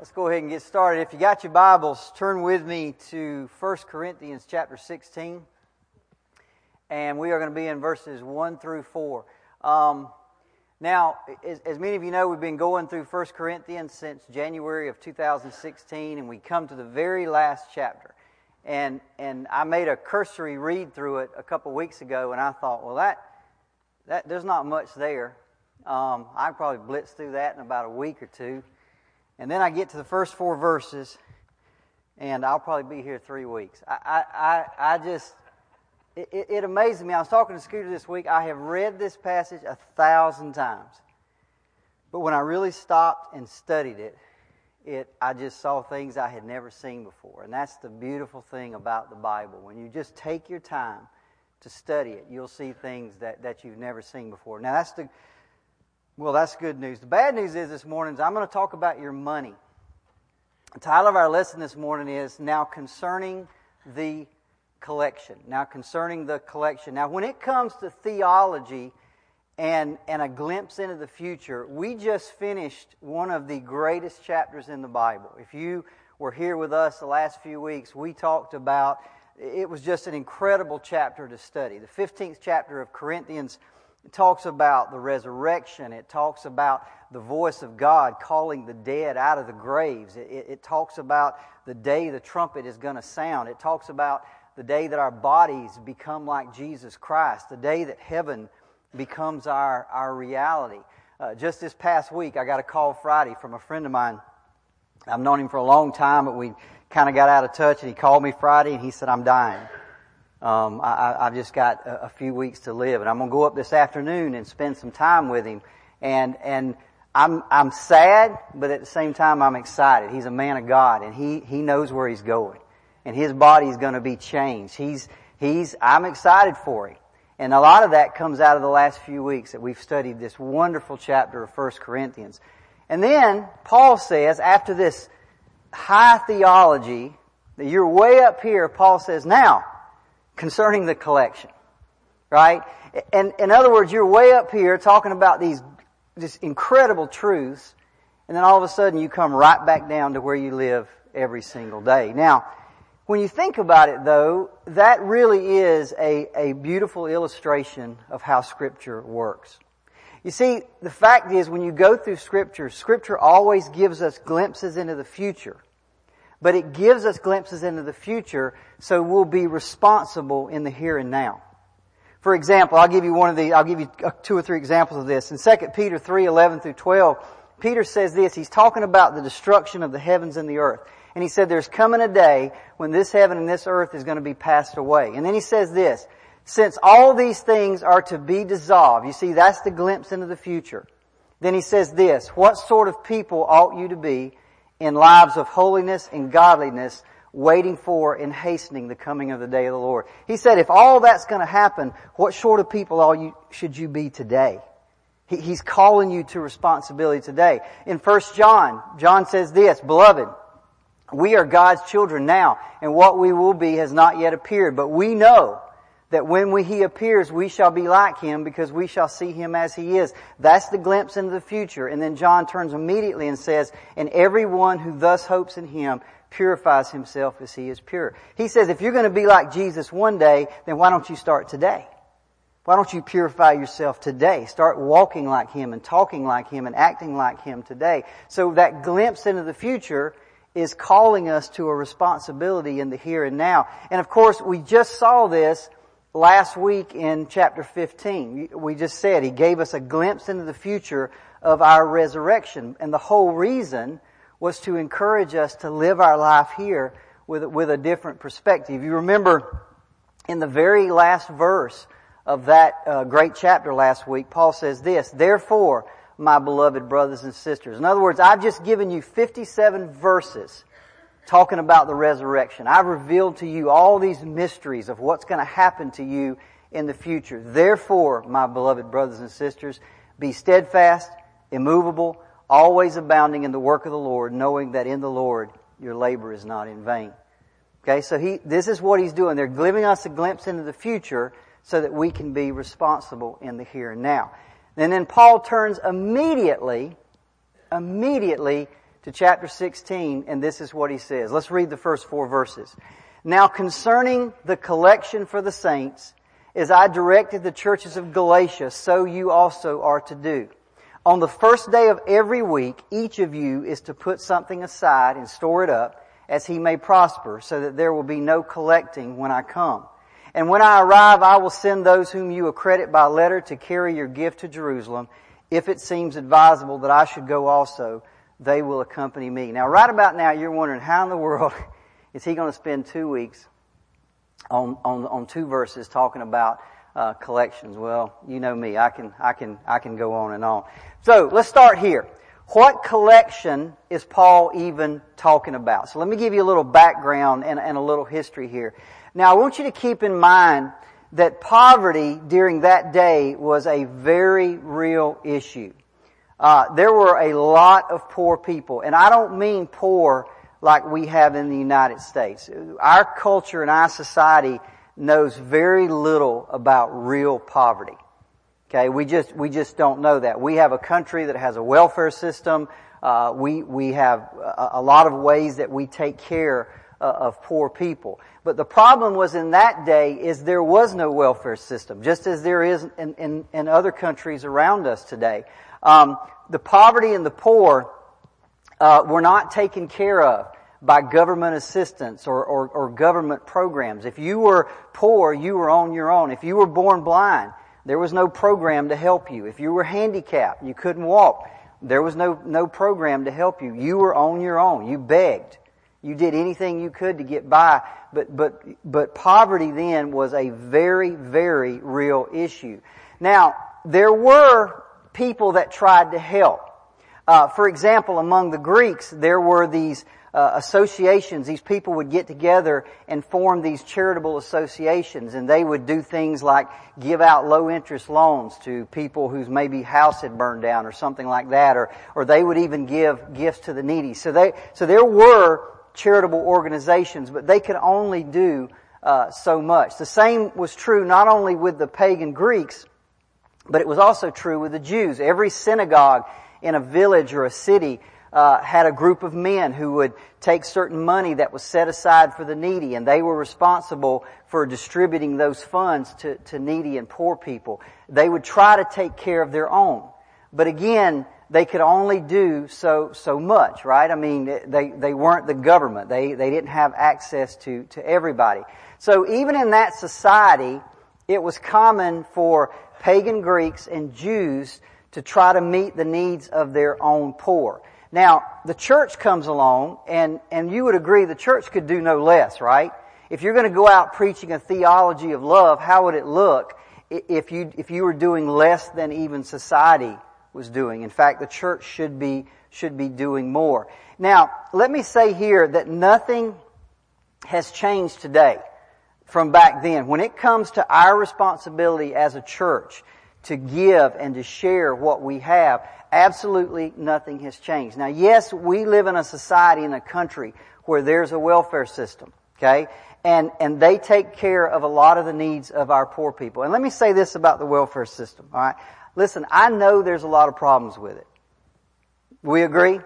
Let's go ahead and get started. If you got your Bibles, turn with me to 1 Corinthians chapter 16. And we are going to be in verses 1 through 4. Um, now, as, as, many of you know, we've been going through 1 Corinthians since January of 2016, and we come to the very last chapter. And, and I made a cursory read through it a couple weeks ago, and I thought, well, that, that there's not much there. Um, I probably blitz through that in about a week or two. And then I get to the first four verses, and I'll probably be here three weeks. I, I, I, I just, it, it amazes me. I was talking to Scooter this week. I have read this passage a thousand times. But when I really stopped and studied it, it, I just saw things I had never seen before. And that's the beautiful thing about the Bible. When you just take your time to study it, you'll see things that, that you've never seen before. Now, that's the, well, that's good news. The bad news is this morning is I'm going to talk about your money. The title of our lesson this morning is Now Concerning the Collection. Now Concerning the Collection. Now, when it comes to theology and, and a glimpse into the future, we just finished one of the greatest chapters in the Bible. If you were here with us the last few weeks, we talked about it was just an incredible chapter to study. The 15th chapter of Corinthians it talks about the resurrection. It talks about the voice of God calling the dead out of the graves. It, it, it talks about the day the trumpet is going to sound. It talks about the day that our bodies become like Jesus Christ, the day that heaven becomes our, our reality. Uh, just this past week, I got a call Friday from a friend of mine. I've known him for a long time, but we kind of got out of touch, and he called me Friday and he said, I'm dying. Um, I, have just got a, a, few weeks to live, and I'm going to go up this afternoon and spend some time with him. And and I'm I'm sad, but at the same time I'm excited. He's a man of God, and he he knows where he's going, and his body's going to be changed. He's he's I'm excited for him, and a lot of that comes out of the last few weeks that we've studied this wonderful chapter of First Corinthians. And then Paul says, after this high theology, that you're way up here, Paul says, now concerning the collection. Right? And in other words, you're way up here talking about these just incredible truths, and then all of a sudden you come right back down to where you live every single day. Now, when you think about it though, that really is a, a beautiful illustration of how scripture works. You see, the fact is when you go through scripture, scripture always gives us glimpses into the future but it gives us glimpses into the future so we'll be responsible in the here and now. For example, I'll give you one of the, I'll give you uh, two or three examples of this. In 2 Peter 3, 11 through 12, Peter says this, he's talking about the destruction of the heavens and the earth. And he said there's coming a day when this heaven and this earth is going to be passed away. And then he says this, since all these things are to be dissolved, you see that's the glimpse into the future. Then he says this, what sort of people ought you to be in lives of holiness and godliness, waiting for and hastening the coming of the day of the Lord. He said, if all that's going to happen, what sort of people are you, should you be today? He, he's calling you to responsibility today. In 1 John, John says this, Beloved, we are God's children now, and what we will be has not yet appeared, but we know that when we, he appears, we shall be like him because we shall see him as he is. That's the glimpse into the future. And then John turns immediately and says, and everyone who thus hopes in him purifies himself as he is pure. He says, if you're going to be like Jesus one day, then why don't you start today? Why don't you purify yourself today? Start walking like Him and talking like Him and acting like Him today. So that glimpse into the future is calling us to a responsibility in the here and now. And of course, we just saw this last week in chapter 15. We just said he gave us a glimpse into the future of our resurrection. And the whole reason was to encourage us to live our life here with, with a different perspective. You remember in the very last verse of that uh, great chapter last week, Paul says this, Therefore, my beloved brothers and sisters. In other words, I've just given you 57 verses talking about the resurrection. I've revealed to you all these mysteries of what's going to happen to you in the future. Therefore, my beloved brothers and sisters, be steadfast, immovable, always abounding in the work of the Lord, knowing that in the Lord your labor is not in vain. Okay, so he, this is what he's doing. They're giving us a glimpse into the future so that we can be responsible in the here and now. And then Paul turns immediately, immediately to chapter 16, and this is what he says. Let's read the first four verses. Now concerning the collection for the saints, as I directed the churches of Galatia, so you also are to do. On the first day of every week, each of you is to put something aside and store it up as he may prosper, so that there will be no collecting when I come. And when I arrive, I will send those whom you accredit by letter to carry your gift to Jerusalem. If it seems advisable that I should go also, they will accompany me. Now, right about now, you're wondering how in the world is he going to spend two weeks on, on, on two verses talking about uh, collections? Well, you know me. I can, I can, I can go on and on. So, let's start here. What collection is Paul even talking about? So let me give you a little background and, and a little history here. Now I want you to keep in mind that poverty during that day was a very real issue. Uh, there were a lot of poor people, and I don't mean poor like we have in the United States. Our culture and our society knows very little about real poverty. Okay, we just we just don't know that. We have a country that has a welfare system. Uh, we we have a, a, lot of ways that we take care uh, of poor people. But the problem was in that day is there was no welfare system, just as there is in, in, in other countries around us today. Um, the poverty and the poor uh, were not taken care of by government assistance or, or, or government programs. If you were poor, you were on your own. If you were born blind, there was no program to help you. If you were handicapped, you couldn't walk. There was no, no program to help you. You were on your own. You begged. You did anything you could to get by, but, but, but poverty then was a very, very real issue. Now, there were people that tried to help. Uh, for example, among the Greeks, there were these uh, associations. These people would get together and form these charitable associations, and they would do things like give out low interest loans to people whose maybe house had burned down or something like that, or or they would even give gifts to the needy. So they so there were charitable organizations, but they could only do uh, so much. The same was true not only with the pagan Greeks, but it was also true with the Jews. Every synagogue in a village or a city uh, had a group of men who would take certain money that was set aside for the needy, and they were responsible for distributing those funds to, to needy and poor people. They would try to take care of their own. But again, they could only do so so much, right? I mean, they they weren't the government. They they didn't have access to to everybody. So even in that society, it was common for pagan Greeks and Jews to try to meet the needs of their own poor. Now, the church comes along, and, and you would agree the church could do no less, right? If you're going to go out preaching a theology of love, how would it look if you, if you were doing less than even society was doing? In fact, the church should be, should be doing more. Now, let me say here that nothing has changed today from back then. When it comes to our responsibility as a church to give and to share what we have, absolutely nothing has changed. Now, yes, we live in a society in a country where there's a welfare system, okay? And, and they take care of a lot of the needs of our poor people. And let me say this about the welfare system, alright? Listen, I know there's a lot of problems with it. We agree?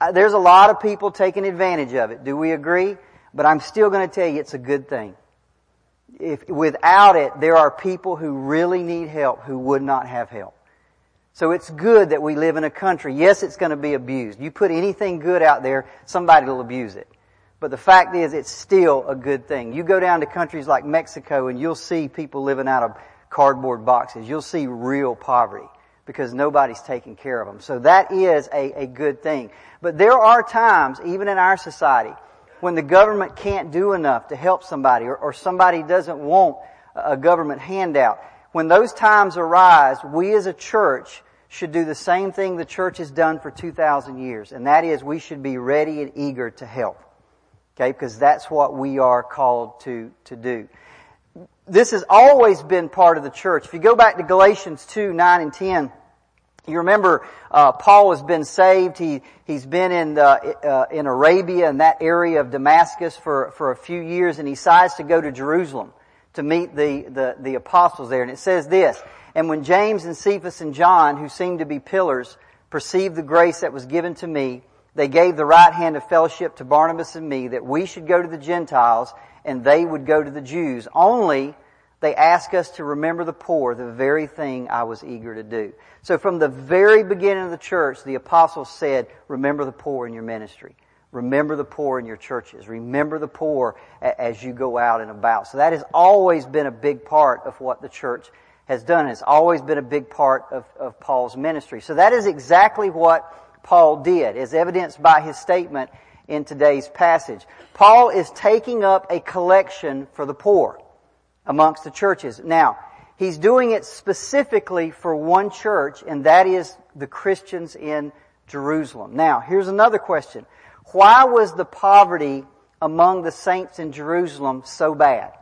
Uh, there's a lot of people taking advantage of it. Do we agree? But I'm still going to tell you it's a good thing. If, without it, there are people who really need help who would not have help. So it's good that we live in a country. Yes, it's going to be abused. You put anything good out there, somebody will abuse it. But the fact is, it's still a good thing. You go down to countries like Mexico and you'll see people living out of cardboard boxes. You'll see real poverty because nobody's taking care of them. So that is a, a good thing. But there are times, even in our society, when the government can't do enough to help somebody or, or somebody doesn't want a government handout when those times arise, we as a church should do the same thing the church has done for 2,000 years, and that is we should be ready and eager to help. Okay, because that's what we are called to, to do. This has always been part of the church. If you go back to Galatians 2, 9 and 10, you remember uh, Paul has been saved. He he's been in the, uh, in Arabia in that area of Damascus for for a few years, and he decides to go to Jerusalem to meet the, the, the apostles there. And it says this, And when James and Cephas and John, who seemed to be pillars, perceived the grace that was given to me, They gave the right hand of fellowship to Barnabas and me that we should go to the Gentiles and they would go to the Jews. Only they ask us to remember the poor, the very thing I was eager to do. So from the very beginning of the church, the apostles said, remember the poor in your ministry. Remember the poor in your churches. Remember the poor as you go out and about. So that has always been a big part of what the church has done. It's always been a big part of, of Paul's ministry. So that is exactly what Paul did, as evidenced by his statement in today's passage. Paul is taking up a collection for the poor amongst the churches. Now, he's doing it specifically for one church, and that is the Christians in Jerusalem. Now, here's another question. Why was the poverty among the saints in Jerusalem so bad?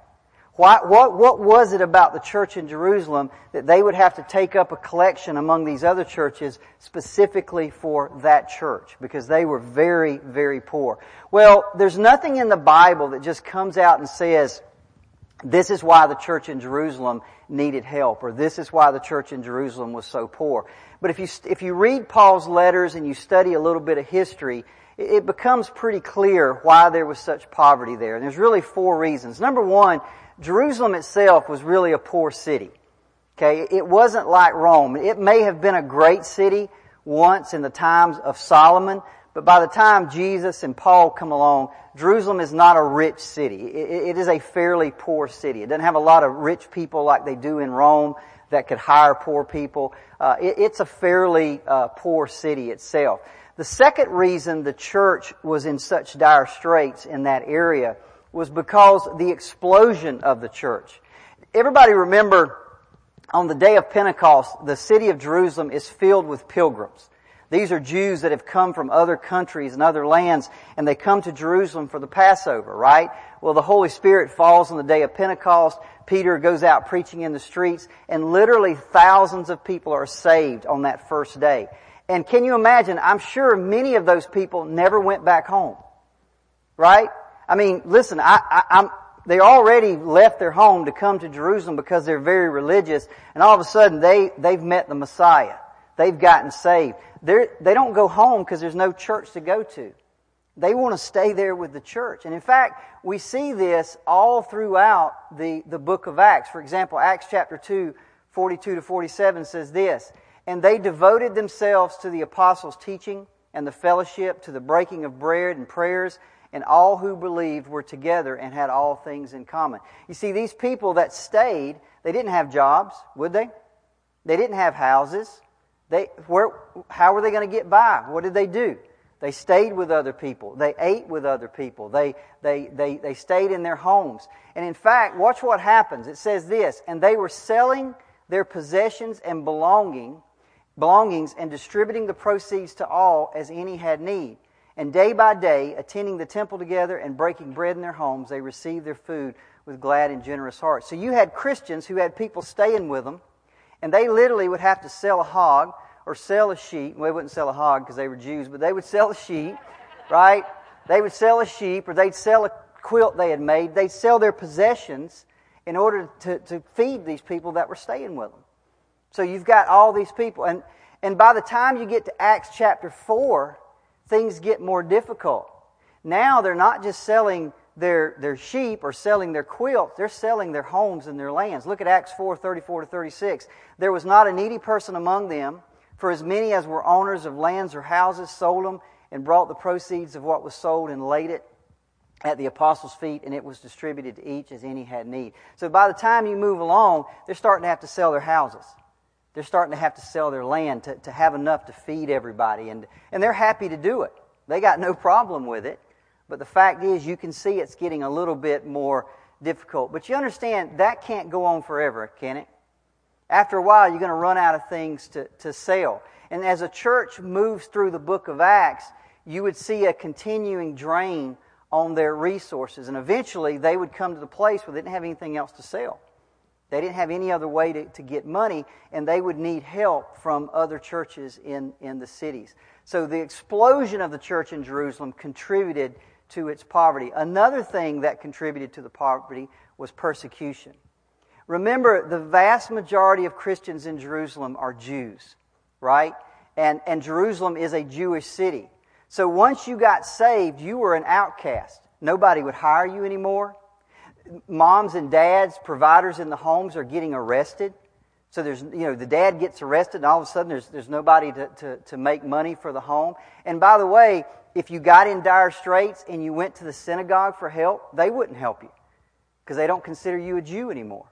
Why, what, what was it about the church in Jerusalem that they would have to take up a collection among these other churches specifically for that church? Because they were very, very poor. Well, there's nothing in the Bible that just comes out and says, this is why the church in Jerusalem needed help, or this is why the church in Jerusalem was so poor. But if you, if you read Paul's letters and you study a little bit of history, it becomes pretty clear why there was such poverty there. And there's really four reasons. Number one, Jerusalem itself was really a poor city. Okay, it wasn't like Rome. It may have been a great city once in the times of Solomon, but by the time Jesus and Paul come along, Jerusalem is not a rich city. it is a fairly poor city. It doesn't have a lot of rich people like they do in Rome that could hire poor people. Uh, it's a fairly uh, poor city itself. The second reason the church was in such dire straits in that area was because the explosion of the church. Everybody remember on the day of Pentecost, the city of Jerusalem is filled with pilgrims. These are Jews that have come from other countries and other lands, and they come to Jerusalem for the Passover, right? Well, the Holy Spirit falls on the day of Pentecost. Peter goes out preaching in the streets, and literally thousands of people are saved on that first day. And can you imagine? I'm sure many of those people never went back home. Right? I mean, listen, I, I, I'm, they already left their home to come to Jerusalem because they're very religious, and all of a sudden they, they've met the Messiah. They've gotten saved. They're, they don't go home because there's no church to go to. They want to stay there with the church. And in fact, we see this all throughout the, the book of Acts. For example, Acts chapter 2, 42 to 47 says this, And they devoted themselves to the apostles' teaching and the fellowship, to the breaking of bread and prayers, and all who believed were together and had all things in common. You see, these people that stayed, they didn't have jobs, would they? They didn't have houses. They, where, how were they going to get by? What did they do? They stayed with other people. They ate with other people. They, they, they, they stayed in their homes. And in fact, watch what happens. It says this, and they were selling their possessions and belonging, belongings and distributing the proceeds to all as any had need. And day by day, attending the temple together and breaking bread in their homes, they received their food with glad and generous hearts. So you had Christians who had people staying with them, and they literally would have to sell a hog or sell a sheep. Well, they wouldn't sell a hog because they were Jews, but they would sell a sheep, right? They would sell a sheep or they'd sell a quilt they had made. They'd sell their possessions in order to, to feed these people that were staying with them. So you've got all these people. And, and by the time you get to Acts chapter 4, things get more difficult. Now they're not just selling their, their sheep or selling their quilts, they're selling their homes and their lands. Look at Acts 4 34 to 36. There was not a needy person among them, for as many as were owners of lands or houses sold them and brought the proceeds of what was sold and laid it at the apostles' feet, and it was distributed to each as any had need. So by the time you move along, they're starting to have to sell their houses. They're starting to have to sell their land to, to have enough to feed everybody. And, and they're happy to do it. They got no problem with it. But the fact is, you can see it's getting a little bit more difficult. But you understand, that can't go on forever, can it? After a while, you're going to run out of things to, to sell. And as a church moves through the book of Acts, you would see a continuing drain on their resources. And eventually, they would come to the place where they didn't have anything else to sell. They didn't have any other way to, to get money, and they would need help from other churches in, in the cities. So the explosion of the church in Jerusalem contributed to its poverty. Another thing that contributed to the poverty was persecution. Remember, the vast majority of Christians in Jerusalem are Jews, right? And, and Jerusalem is a Jewish city. So once you got saved, you were an outcast. Nobody would hire you anymore. Moms and dads, providers in the homes are getting arrested. So there's, you know, the dad gets arrested and all of a sudden there's, there's nobody to, to, to make money for the home. And by the way, if you got in dire straits and you went to the synagogue for help, they wouldn't help you because they don't consider you a Jew anymore.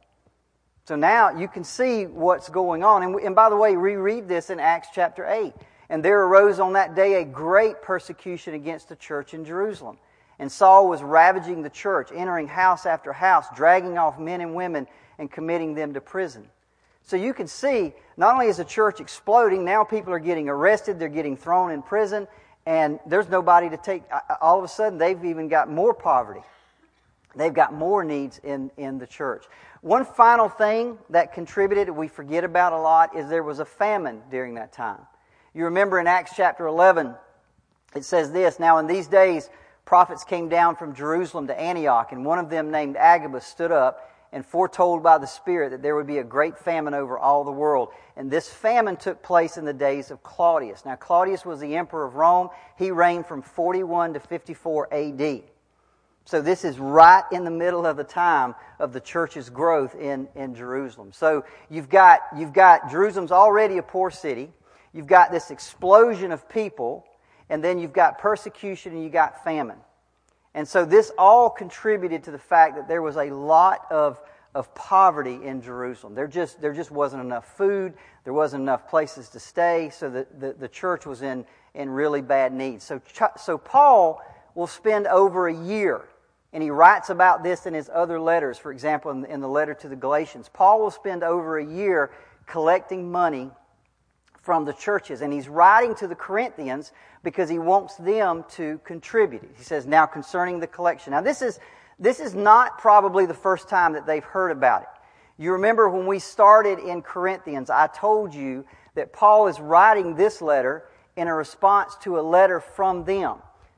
So now you can see what's going on. And, and by the way, reread this in Acts chapter 8. And there arose on that day a great persecution against the church in Jerusalem. And Saul was ravaging the church, entering house after house, dragging off men and women and committing them to prison. So you can see, not only is the church exploding, now people are getting arrested, they're getting thrown in prison, and there's nobody to take. All of a sudden, they've even got more poverty. They've got more needs in, in the church. One final thing that contributed, we forget about a lot, is there was a famine during that time. You remember in Acts chapter 11, it says this Now, in these days, prophets came down from Jerusalem to Antioch, and one of them, named Agabus, stood up and foretold by the Spirit that there would be a great famine over all the world. And this famine took place in the days of Claudius. Now, Claudius was the emperor of Rome. He reigned from 41 to 54 AD. So, this is right in the middle of the time of the church's growth in, in Jerusalem. So, you've got, you've got Jerusalem's already a poor city. You've got this explosion of people. And then you've got persecution and you've got famine. And so this all contributed to the fact that there was a lot of, of poverty in Jerusalem. There just, there just wasn't enough food, there wasn't enough places to stay, so the, the, the church was in, in really bad need. So, so Paul will spend over a year, and he writes about this in his other letters. For example, in, in the letter to the Galatians, Paul will spend over a year collecting money from the churches. And he's writing to the Corinthians because he wants them to contribute. He says, Now concerning the collection. Now, this is, this is not probably the first time that they've heard about it. You remember when we started in Corinthians, I told you that Paul is writing this letter in a response to a letter from them.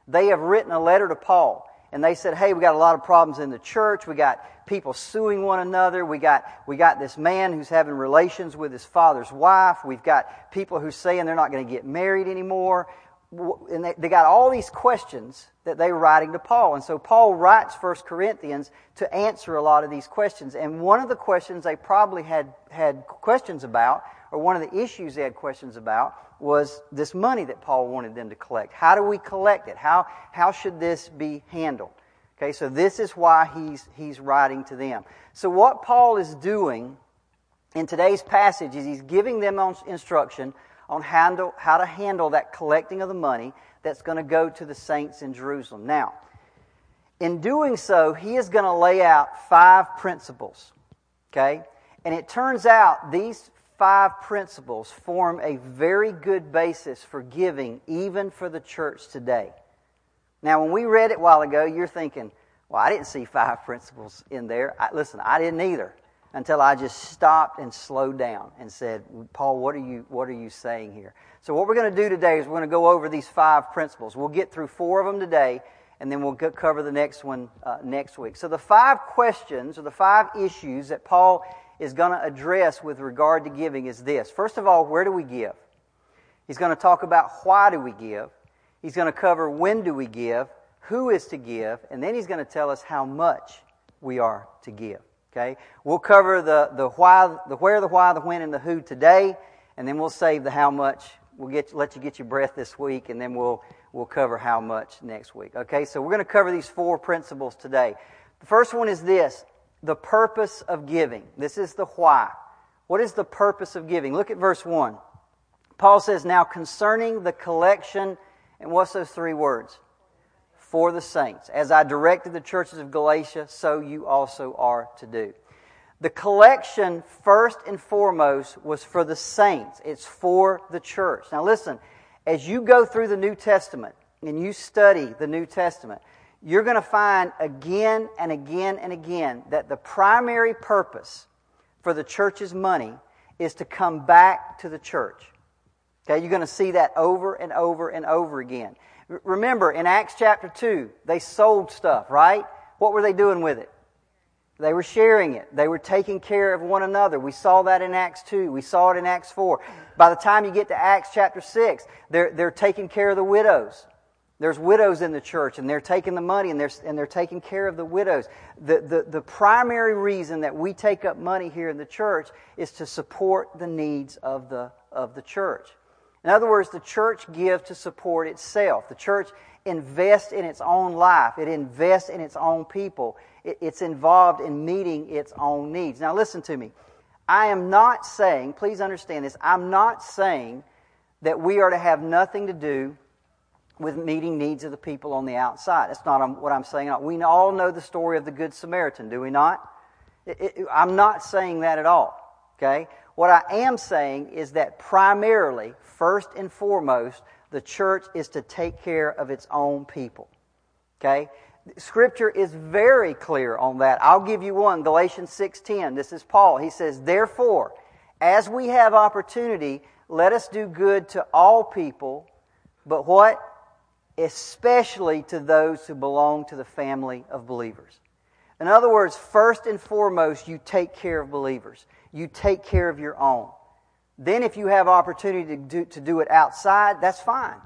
They have written a letter to Paul and they said, "Hey, we got a lot of problems in the church. We got people suing one another. We got we got this man who's having relations with his father's wife. We've got people who's saying they're not going to get married anymore." And they, they got all these questions that they were writing to Paul. And so Paul writes First Corinthians to answer a lot of these questions. And one of the questions they probably had, had questions about, or one of the issues they had questions about, was this money that Paul wanted them to collect. How do we collect it? How, how should this be handled? Okay, so this is why he's, he's writing to them. So what Paul is doing in today's passage is he's giving them instruction on handle, how to handle that collecting of the money that's going to go to the saints in Jerusalem. Now, in doing so, he is going to lay out five principles. Okay? And it turns out these five principles form a very good basis for giving, even for the church today. Now, when we read it a while ago, you're thinking, well, I didn't see five principles in there. I, listen, I didn't either until I just stopped and slowed down and said, Paul, what are you, what are you saying here? So, what we're going to do today is we're going to go over these five principles. We'll get through four of them today, and then we'll cover the next one uh, next week. So, the five questions or the five issues that Paul is going to address with regard to giving is this. First of all, where do we give? He's going to talk about why do we give. He's going to cover when do we give, who is to give, and then he's going to tell us how much we are to give. Okay? We'll cover the, the why, the where, the why, the when, and the who today, and then we'll save the how much. We'll get, let you get your breath this week, and then we'll, we'll cover how much next week. Okay? So we're going to cover these four principles today. The first one is this the purpose of giving. This is the why. What is the purpose of giving? Look at verse 1. Paul says, Now concerning the collection, and what's those three words? For the saints. As I directed the churches of Galatia, so you also are to do. The collection, first and foremost, was for the saints. It's for the church. Now listen, as you go through the New Testament and you study the New Testament, you're going to find again and again and again that the primary purpose for the church's money is to come back to the church. Okay, you're going to see that over and over and over again. Remember, in Acts chapter 2, they sold stuff, right? What were they doing with it? They were sharing it. They were taking care of one another. We saw that in Acts 2. We saw it in Acts 4. By the time you get to Acts chapter 6, they're, they're taking care of the widows. There's widows in the church, and they're taking the money and they're, and they're taking care of the widows. The, the, the primary reason that we take up money here in the church is to support the needs of the, of the church. In other words, the church gives to support itself. The church invests in its own life, it invests in its own people, it, it's involved in meeting its own needs. Now, listen to me. I am not saying, please understand this, I'm not saying that we are to have nothing to do with meeting needs of the people on the outside. That's not um, what I'm saying. We all know the story of the Good Samaritan, do we not? It, it, I'm not saying that at all. Okay? What I am saying is that primarily, first and foremost, the church is to take care of its own people. Okay? Scripture is very clear on that. I'll give you one, Galatians 6:10. This is Paul. He says, "Therefore, as we have opportunity, let us do good to all people, but what? Especially to those who belong to the family of believers. In other words, first and foremost, you take care of believers. You take care of your own. Then, if you have opportunity to do, to do it outside, that's fine.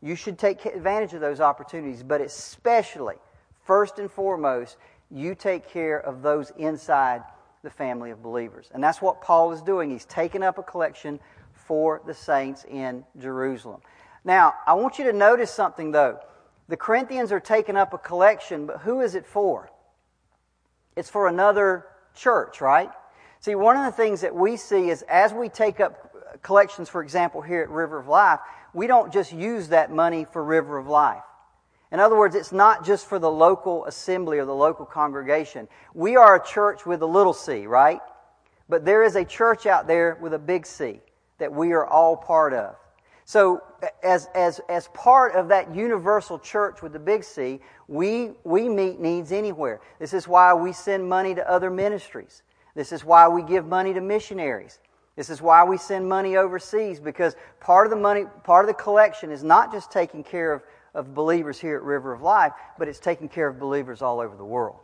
You should take advantage of those opportunities, but especially, first and foremost, you take care of those inside the family of believers. And that's what Paul is doing. He's taking up a collection for the saints in Jerusalem. Now, I want you to notice something, though. The Corinthians are taking up a collection, but who is it for? It's for another church, right? See, one of the things that we see is as we take up collections, for example, here at River of Life, we don't just use that money for River of Life. In other words, it's not just for the local assembly or the local congregation. We are a church with a little c, right? But there is a church out there with a big C that we are all part of. So, as, as, as part of that universal church with the big C, we, we meet needs anywhere. This is why we send money to other ministries. This is why we give money to missionaries. This is why we send money overseas because part of the money, part of the collection is not just taking care of, of believers here at River of Life, but it's taking care of believers all over the world.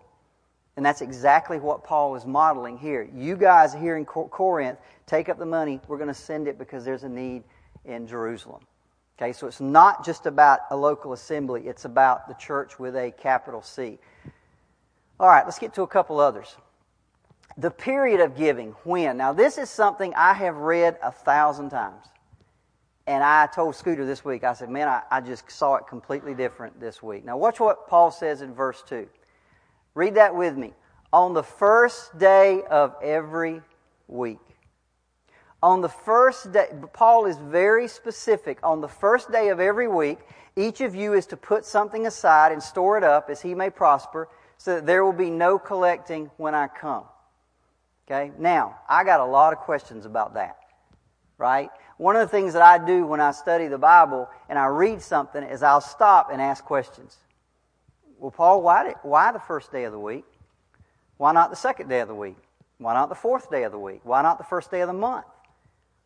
And that's exactly what Paul is modeling here. You guys here in Corinth, take up the money. We're going to send it because there's a need in Jerusalem. Okay, so it's not just about a local assembly, it's about the church with a capital C. All right, let's get to a couple others. The period of giving, when? Now, this is something I have read a thousand times. And I told Scooter this week, I said, man, I, I just saw it completely different this week. Now, watch what Paul says in verse 2. Read that with me. On the first day of every week. On the first day, Paul is very specific. On the first day of every week, each of you is to put something aside and store it up as he may prosper, so that there will be no collecting when I come. Okay? Now, I got a lot of questions about that. Right? One of the things that I do when I study the Bible and I read something is I'll stop and ask questions. Well, Paul, why, did, why the first day of the week? Why not the second day of the week? Why not the fourth day of the week? Why not the first day of the month?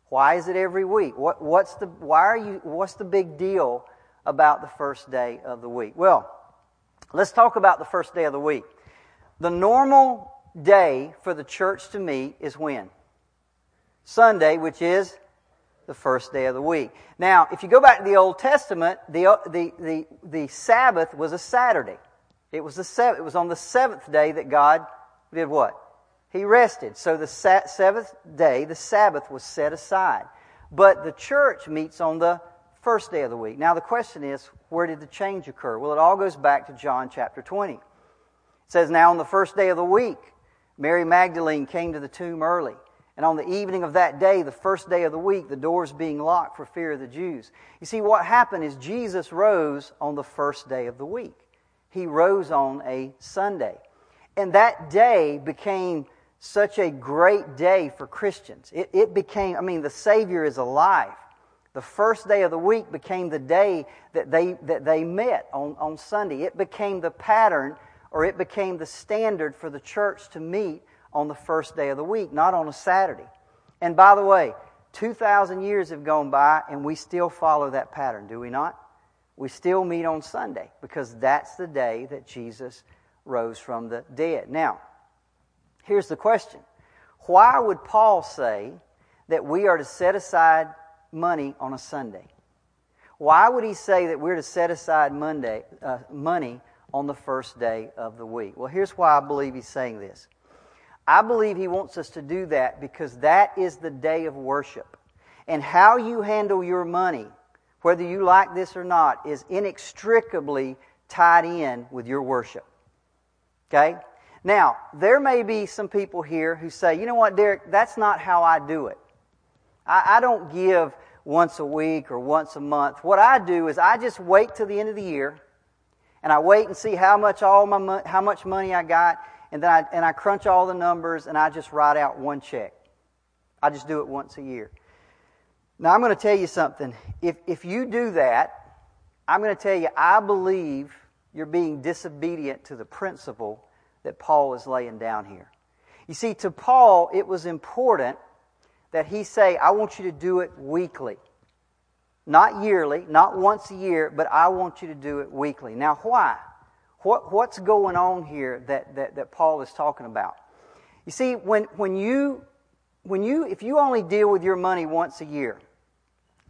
Why is it every week? What, what's the, why are you, what's the big deal about the first day of the week? Well, let's talk about the first day of the week. The normal day for the church to meet is when? Sunday, which is the first day of the week. Now, if you go back to the Old Testament, the, the, the, the Sabbath was a Saturday. It was, the it was on the seventh day that God did what? He rested. So the seventh day, the Sabbath, was set aside. But the church meets on the first day of the week. Now, the question is, where did the change occur? Well, it all goes back to John chapter 20. It says, Now on the first day of the week, Mary Magdalene came to the tomb early. And on the evening of that day, the first day of the week, the doors being locked for fear of the Jews. You see, what happened is Jesus rose on the first day of the week. He rose on a Sunday. And that day became such a great day for Christians. It, it, became, I mean, the Savior is alive. The first day of the week became the day that they, that they met on, on Sunday. It became the pattern or it became the standard for the church to meet on the first day of the week, not on a Saturday. And by the way, 2,000 years have gone by and we still follow that pattern, do we not? We still meet on Sunday because that's the day that Jesus rose from the dead. Now, Here's the question Why would Paul say that we are to set aside money on a Sunday? Why would he say that we're to set aside Monday, uh, money on the first day of the week? Well, here's why I believe he's saying this. I believe he wants us to do that because that is the day of worship. And how you handle your money, whether you like this or not, is inextricably tied in with your worship. Okay? Now, there may be some people here who say, you know what, Derricke, that's not how I do it. I, I don't give once a week or once a month. What I do is I just wait till the end of the year and I wait and see how much all my mo- how much money I got and then I and I crunch all the numbers and I just write out one check. I just do it once a year. Now I'm going to tell you something. If if you do that, I'm going to tell you I believe you're being disobedient to the principle that Paul is laying down here. You see, to Paul, it was important that he say, I want you to do it weekly. Not yearly, not once a year, but I want you to do it weekly. Now, why? What, what's going on here that, that, that Paul is talking about? You see, when, when you, when you, if you only deal with your money once a year,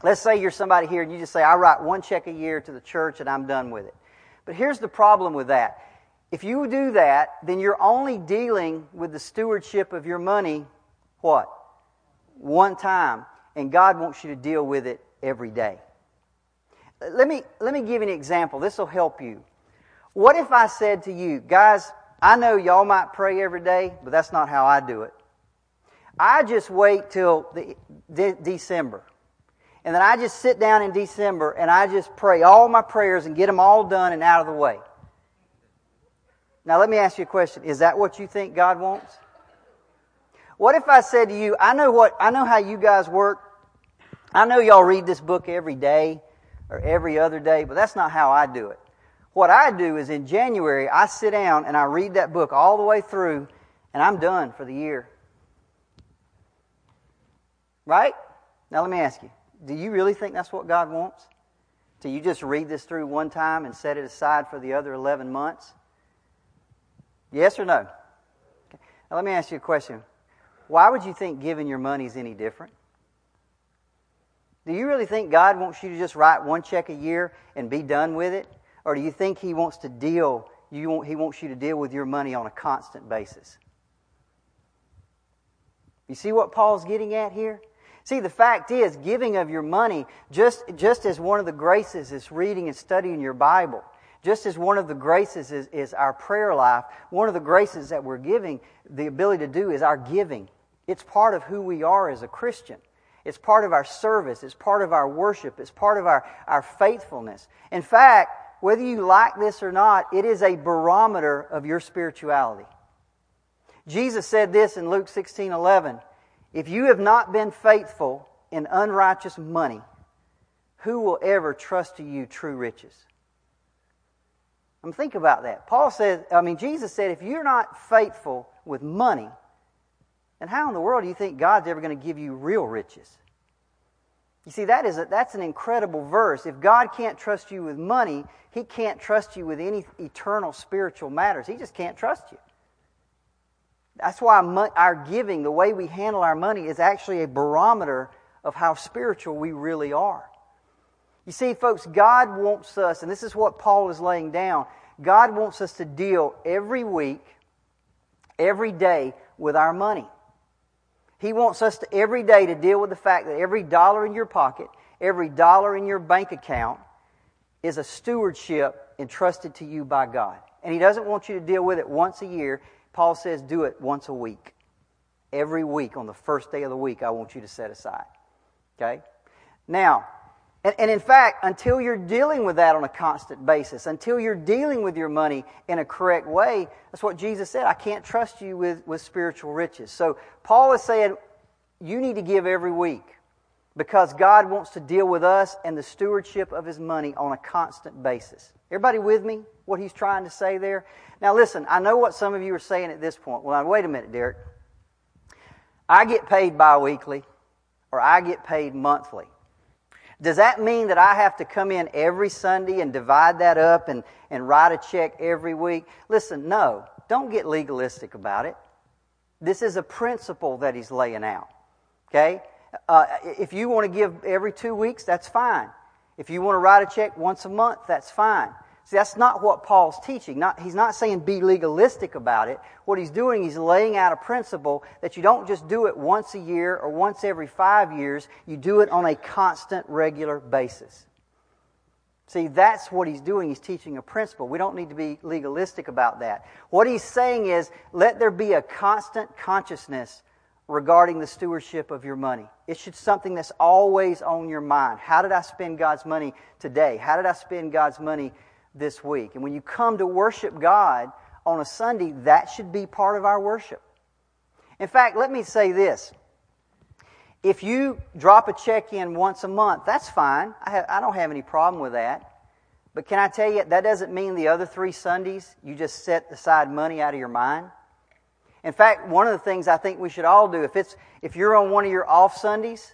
let's say you're somebody here and you just say, I write one check a year to the church and I'm done with it. But here's the problem with that. If you do that, then you're only dealing with the stewardship of your money, what? One time. And God wants you to deal with it every day. Let me, let me give you an example. This will help you. What if I said to you, guys, I know y'all might pray every day, but that's not how I do it. I just wait till the, de- December. And then I just sit down in December and I just pray all my prayers and get them all done and out of the way. Now, let me ask you a question. Is that what you think God wants? What if I said to you, I know what, I know how you guys work. I know y'all read this book every day or every other day, but that's not how I do it. What I do is in January, I sit down and I read that book all the way through and I'm done for the year. Right? Now let me ask you, do you really think that's what God wants? Do you just read this through one time and set it aside for the other 11 months? Yes or no? Okay. Now, let me ask you a question. Why would you think giving your money is any different? Do you really think God wants you to just write one check a year and be done with it? Or do you think He wants to deal, you want, He wants you to deal with your money on a constant basis? You see what Paul's getting at here? See, the fact is, giving of your money, just, just as one of the graces is reading and studying your Bible, just as one of the graces is, is our prayer life, one of the graces that we're giving the ability to do is our giving. It's part of who we are as a Christian. It's part of our service. It's part of our worship. It's part of our, our faithfulness. In fact, whether you like this or not, it is a barometer of your spirituality. Jesus said this in Luke 16 11. If you have not been faithful in unrighteous money, who will ever trust to you true riches? I mean, think about that. Paul said, I mean, Jesus said, if you're not faithful with money, then how in the world do you think God's ever going to give you real riches? You see, that is a, that's an incredible verse. If God can't trust you with money, He can't trust you with any eternal spiritual matters. He just can't trust you. That's why our giving, the way we handle our money, is actually a barometer of how spiritual we really are. You see, folks, God wants us, and this is what Paul is laying down God wants us to deal every week, every day with our money. He wants us to every day to deal with the fact that every dollar in your pocket, every dollar in your bank account is a stewardship entrusted to you by God. And He doesn't want you to deal with it once a year. Paul says, do it once a week. Every week, on the first day of the week, I want you to set aside. Okay? Now, and, and, in fact, until you're dealing with that on a constant basis, until you're dealing with your money in a correct way, that's what Jesus said. I can't trust you with, with spiritual riches. So Paul is saying you need to give every week because God wants to deal with us and the stewardship of his money on a constant basis. Everybody with me? What he's trying to say there? Now listen, I know what some of you are saying at this point. Well, wait a minute, Derricke. I get paid bi-weekly or I get paid monthly. Does that mean that I have to come in every Sunday and divide that up and, and write a check every week? Listen, no. Don't get legalistic about it. This is a principle that he's laying out. Okay? Uh, if you want to give every two weeks, that's fine. If you want to write a check once a month, that's fine. See, that's not what Paul's teaching. Not, he's not saying be legalistic about it. What he's doing, he's laying out a principle that you don't just do it once a year or once every five years. You do it on a constant, regular basis. See, that's what he's doing. He's teaching a principle. We don't need to be legalistic about that. What he's saying is, let there be a constant consciousness regarding the stewardship of your money. It should something that's always on your mind. How did I spend God's money today? How did I spend God's money this week. And when you come to worship God on a Sunday, that should be part of our worship. In fact, let me say this. If you drop a check in once a month, that's fine. I, have, I don't have any problem with that. But can I tell you, that doesn't mean the other three Sundays you just set aside money out of your mind. In fact, one of the things I think we should all do, if it's if you're on one of your off Sundays,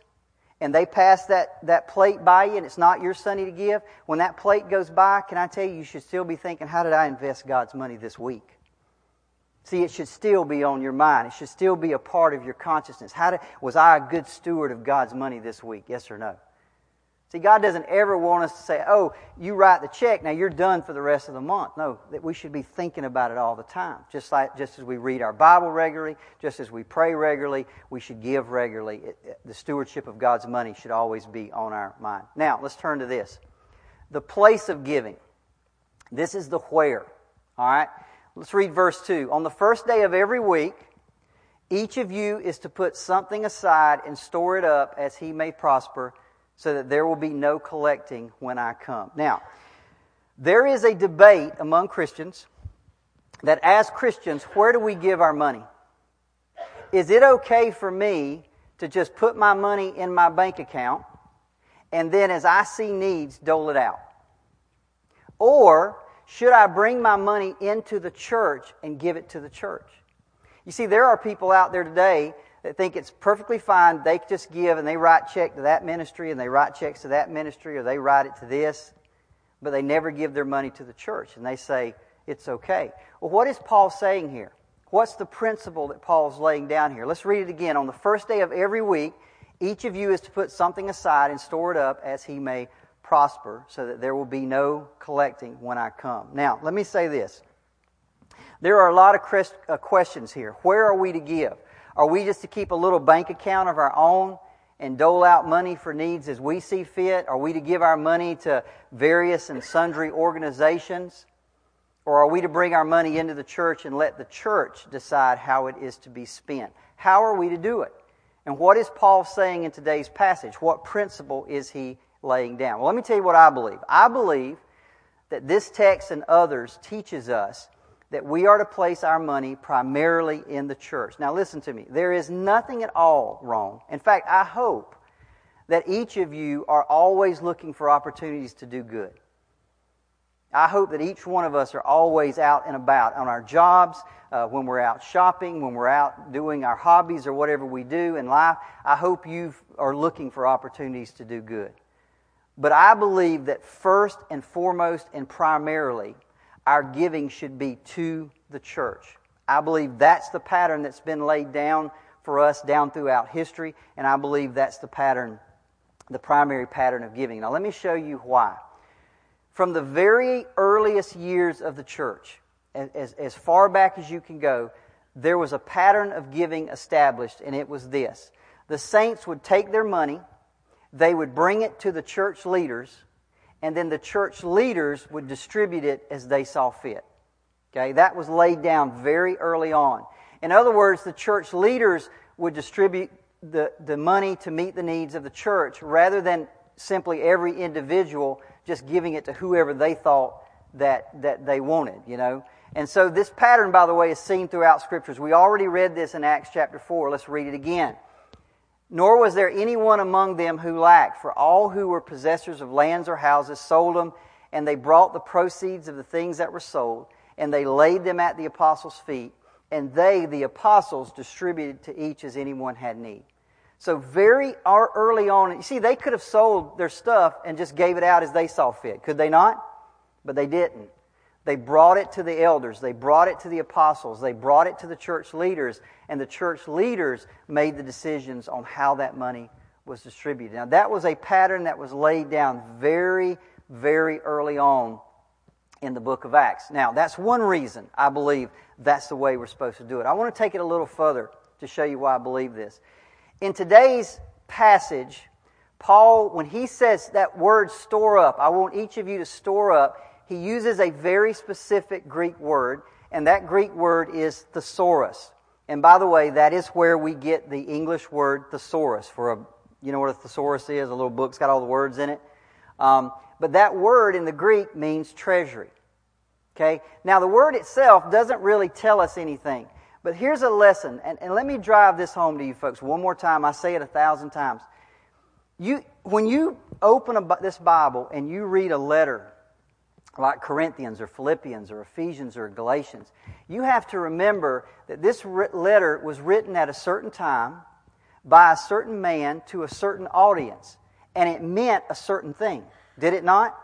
and they pass that, that plate by you and it's not your Sunday to give, when that plate goes by, can I tell you, you should still be thinking, how did I invest God's money this week? See, it should still be on your mind. It should still be a part of your consciousness. How did, was I a good steward of God's money this week? Yes or no? See, God doesn't ever want us to say, oh, you write the check, now you're done for the rest of the month. No, that we should be thinking about it all the time. Just like, just as we read our Bible regularly, just as we pray regularly, we should give regularly. It, it, the stewardship of God's money should always be on our mind. Now, let's turn to this. The place of giving. This is the where. All right? Let's read verse 2. On the first day of every week, each of you is to put something aside and store it up as he may prosper so that there will be no collecting when I come. Now, there is a debate among Christians that as Christians, where do we give our money? Is it okay for me to just put my money in my bank account and then as I see needs, dole it out? Or should I bring my money into the church and give it to the church? You see, there are people out there today that think it's perfectly fine. They just give and they write check to that ministry and they write checks to that ministry or they write it to this, but they never give their money to the church and they say it's okay. Well, what is Paul saying here? What's the principle that Paul's laying down here? Let's read it again. On the first day of every week, each of you is to put something aside and store it up as he may prosper, so that there will be no collecting when I come. Now, let me say this. There are a lot of uh, questions here. Where are we to give? Are we just to keep a little bank account of our own and dole out money for needs as we see fit? Are we to give our money to various and sundry organizations? Or are we to bring our money into the church and let the church decide how it is to be spent? How are we to do it? And what is Paul saying in today's passage? What principle is he laying down? Well, let me tell you what I believe. I believe that this text and others teaches us that we are to place our money primarily in the church. Now, listen to me. There is nothing at all wrong. In fact, I hope that each of you are always looking for opportunities to do good. I hope that each one of us are always out and about on our jobs, uh, when we're out shopping, when we're out doing our hobbies or whatever we do in life. I hope you are looking for opportunities to do good. But I believe that first and foremost and primarily, our giving should be to the church. I believe that's the pattern that's been laid down for us down throughout history, and I believe that's the pattern, the primary pattern of giving. Now, let me show you why. From the very earliest years of the church, as, as far back as you can go, there was a pattern of giving established, and it was this. The saints would take their money, they would bring it to the church leaders, and then the church leaders would distribute it as they saw fit. Okay, that was laid down very early on. In other words, the church leaders would distribute the, the money to meet the needs of the church rather than simply every individual just giving it to whoever they thought that, that they wanted, you know. And so this pattern, by the way, is seen throughout scriptures. We already read this in Acts chapter 4. Let's read it again. Nor was there anyone among them who lacked, for all who were possessors of lands or houses sold them, and they brought the proceeds of the things that were sold, and they laid them at the apostles' feet, and they, the apostles, distributed to each as anyone had need. So very early on, you see, they could have sold their stuff and just gave it out as they saw fit, could they not? But they didn't. They brought it to the elders. They brought it to the apostles. They brought it to the church leaders. And the church leaders made the decisions on how that money was distributed. Now, that was a pattern that was laid down very, very early on in the book of Acts. Now, that's one reason I believe that's the way we're supposed to do it. I want to take it a little further to show you why I believe this. In today's passage, Paul, when he says that word store up, I want each of you to store up, he uses a very specific Greek word, and that Greek word is thesaurus. And by the way, that is where we get the English word thesaurus for a, you know what a thesaurus is? A little book's got all the words in it. Um, but that word in the Greek means treasury. Okay? Now, the word itself doesn't really tell us anything. But here's a lesson, and, and let me drive this home to you folks one more time. I say it a thousand times. You, when you open a, this Bible and you read a letter like Corinthians or Philippians or Ephesians or Galatians, you have to remember that this letter was written at a certain time by a certain man to a certain audience, and it meant a certain thing. Did it not?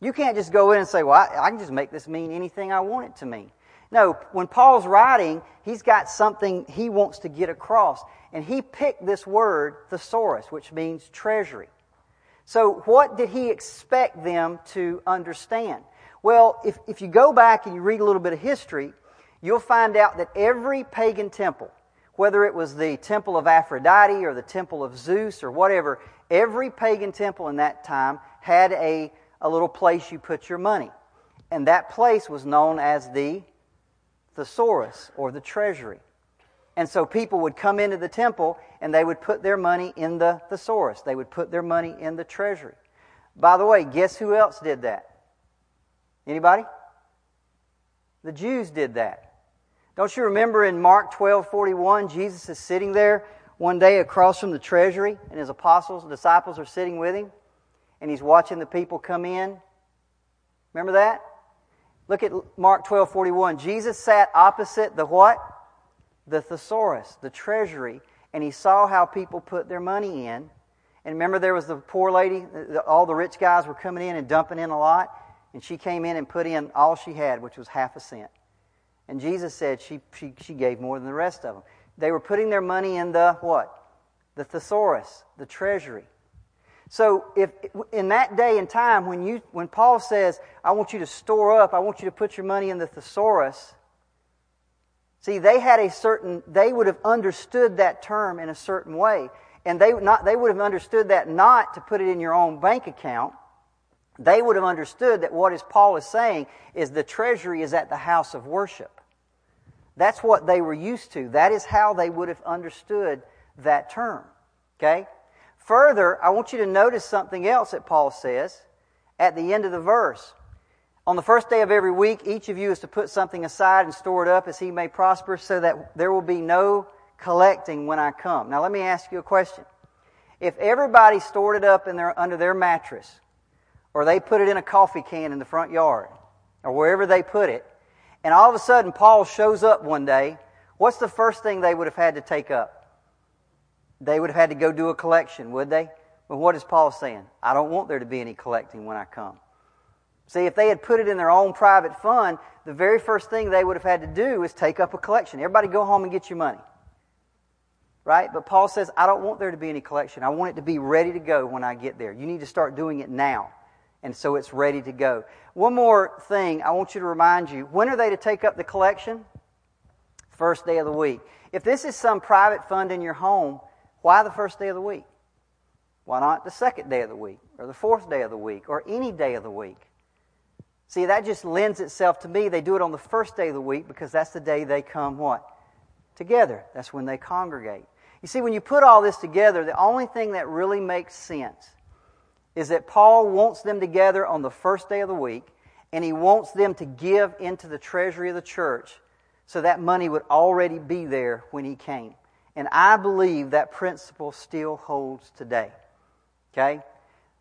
You can't just go in and say, well, I, I can just make this mean anything I want it to mean. No, when Paul's writing, he's got something he wants to get across. And he picked this word, thesaurus, which means treasury. So, what did he expect them to understand? Well, if, if you go back and you read a little bit of history, you'll find out that every pagan temple, whether it was the temple of Aphrodite or the temple of Zeus or whatever, every pagan temple in that time had a, a little place you put your money. And that place was known as the thesaurus or the treasury. And so people would come into the temple and they would put their money in the thesaurus. They would put their money in the treasury. By the way, guess who else did that? Anybody? The Jews did that. Don't you remember in Mark 12 41, Jesus is sitting there one day across from the treasury, and his apostles, disciples are sitting with him, and he's watching the people come in? Remember that? Look at Mark 12 41. Jesus sat opposite the what? The thesaurus, the treasury, and he saw how people put their money in. And remember, there was the poor lady, all the rich guys were coming in and dumping in a lot, and she came in and put in all she had, which was half a cent. And Jesus said she, she, she gave more than the rest of them. They were putting their money in the what? The thesaurus, the treasury. So if in that day and time when you when Paul says, I want you to store up, I want you to put your money in the thesaurus, see they had a certain they would have understood that term in a certain way. And they not they would have understood that not to put it in your own bank account. They would have understood that what is Paul is saying is the treasury is at the house of worship. That's what they were used to. That is how they would have understood that term. Okay? Further, I want you to notice something else that Paul says at the end of the verse. On the first day of every week, each of you is to put something aside and store it up as he may prosper, so that there will be no collecting when I come. Now, let me ask you a question. If everybody stored it up in their, under their mattress, or they put it in a coffee can in the front yard, or wherever they put it, and all of a sudden Paul shows up one day, what's the first thing they would have had to take up? They would have had to go do a collection, would they? But what is Paul saying? I don't want there to be any collecting when I come. See, if they had put it in their own private fund, the very first thing they would have had to do is take up a collection. Everybody go home and get your money. Right? But Paul says, I don't want there to be any collection. I want it to be ready to go when I get there. You need to start doing it now. And so it's ready to go. One more thing I want you to remind you when are they to take up the collection? First day of the week. If this is some private fund in your home, why the first day of the week? Why not the second day of the week, or the fourth day of the week, or any day of the week? See, that just lends itself to me. They do it on the first day of the week because that's the day they come what? Together. That's when they congregate. You see, when you put all this together, the only thing that really makes sense is that Paul wants them together on the first day of the week, and he wants them to give into the treasury of the church so that money would already be there when he came. And I believe that principle still holds today. Okay?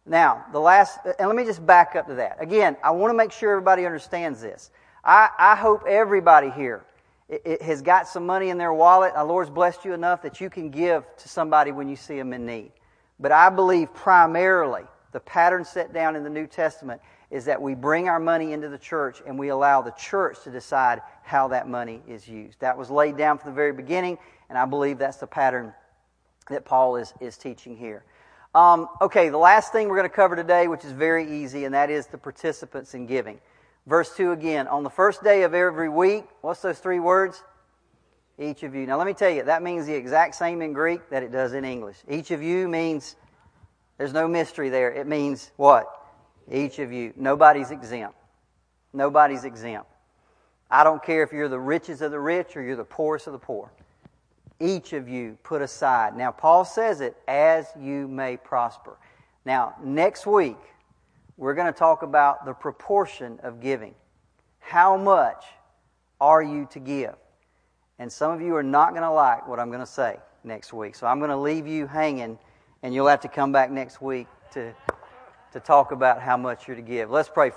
Now, the last, and let me just back up to that. Again, I want to make sure everybody understands this. I, I hope everybody here it, it has got some money in their wallet. The Lord's blessed you enough that you can give to somebody when you see them in need. But I believe primarily the pattern set down in the New Testament is that we bring our money into the church and we allow the church to decide how that money is used. That was laid down from the very beginning, and I believe that's the pattern that Paul is, is teaching here. Um, okay, the last thing we're going to cover today, which is very easy, and that is the participants in giving. Verse 2 again. On the first day of every week, what's those three words? Each of you. Now, let me tell you, that means the exact same in Greek that it does in English. Each of you means, there's no mystery there. It means what? Each of you. Nobody's exempt. Nobody's exempt. I don't care if you're the richest of the rich or you're the poorest of the poor. Each of you put aside. Now, Paul says it as you may prosper. Now, next week, we're going to talk about the proportion of giving. How much are you to give? And some of you are not going to like what I'm going to say next week. So I'm going to leave you hanging, and you'll have to come back next week to, to talk about how much you're to give. Let's pray.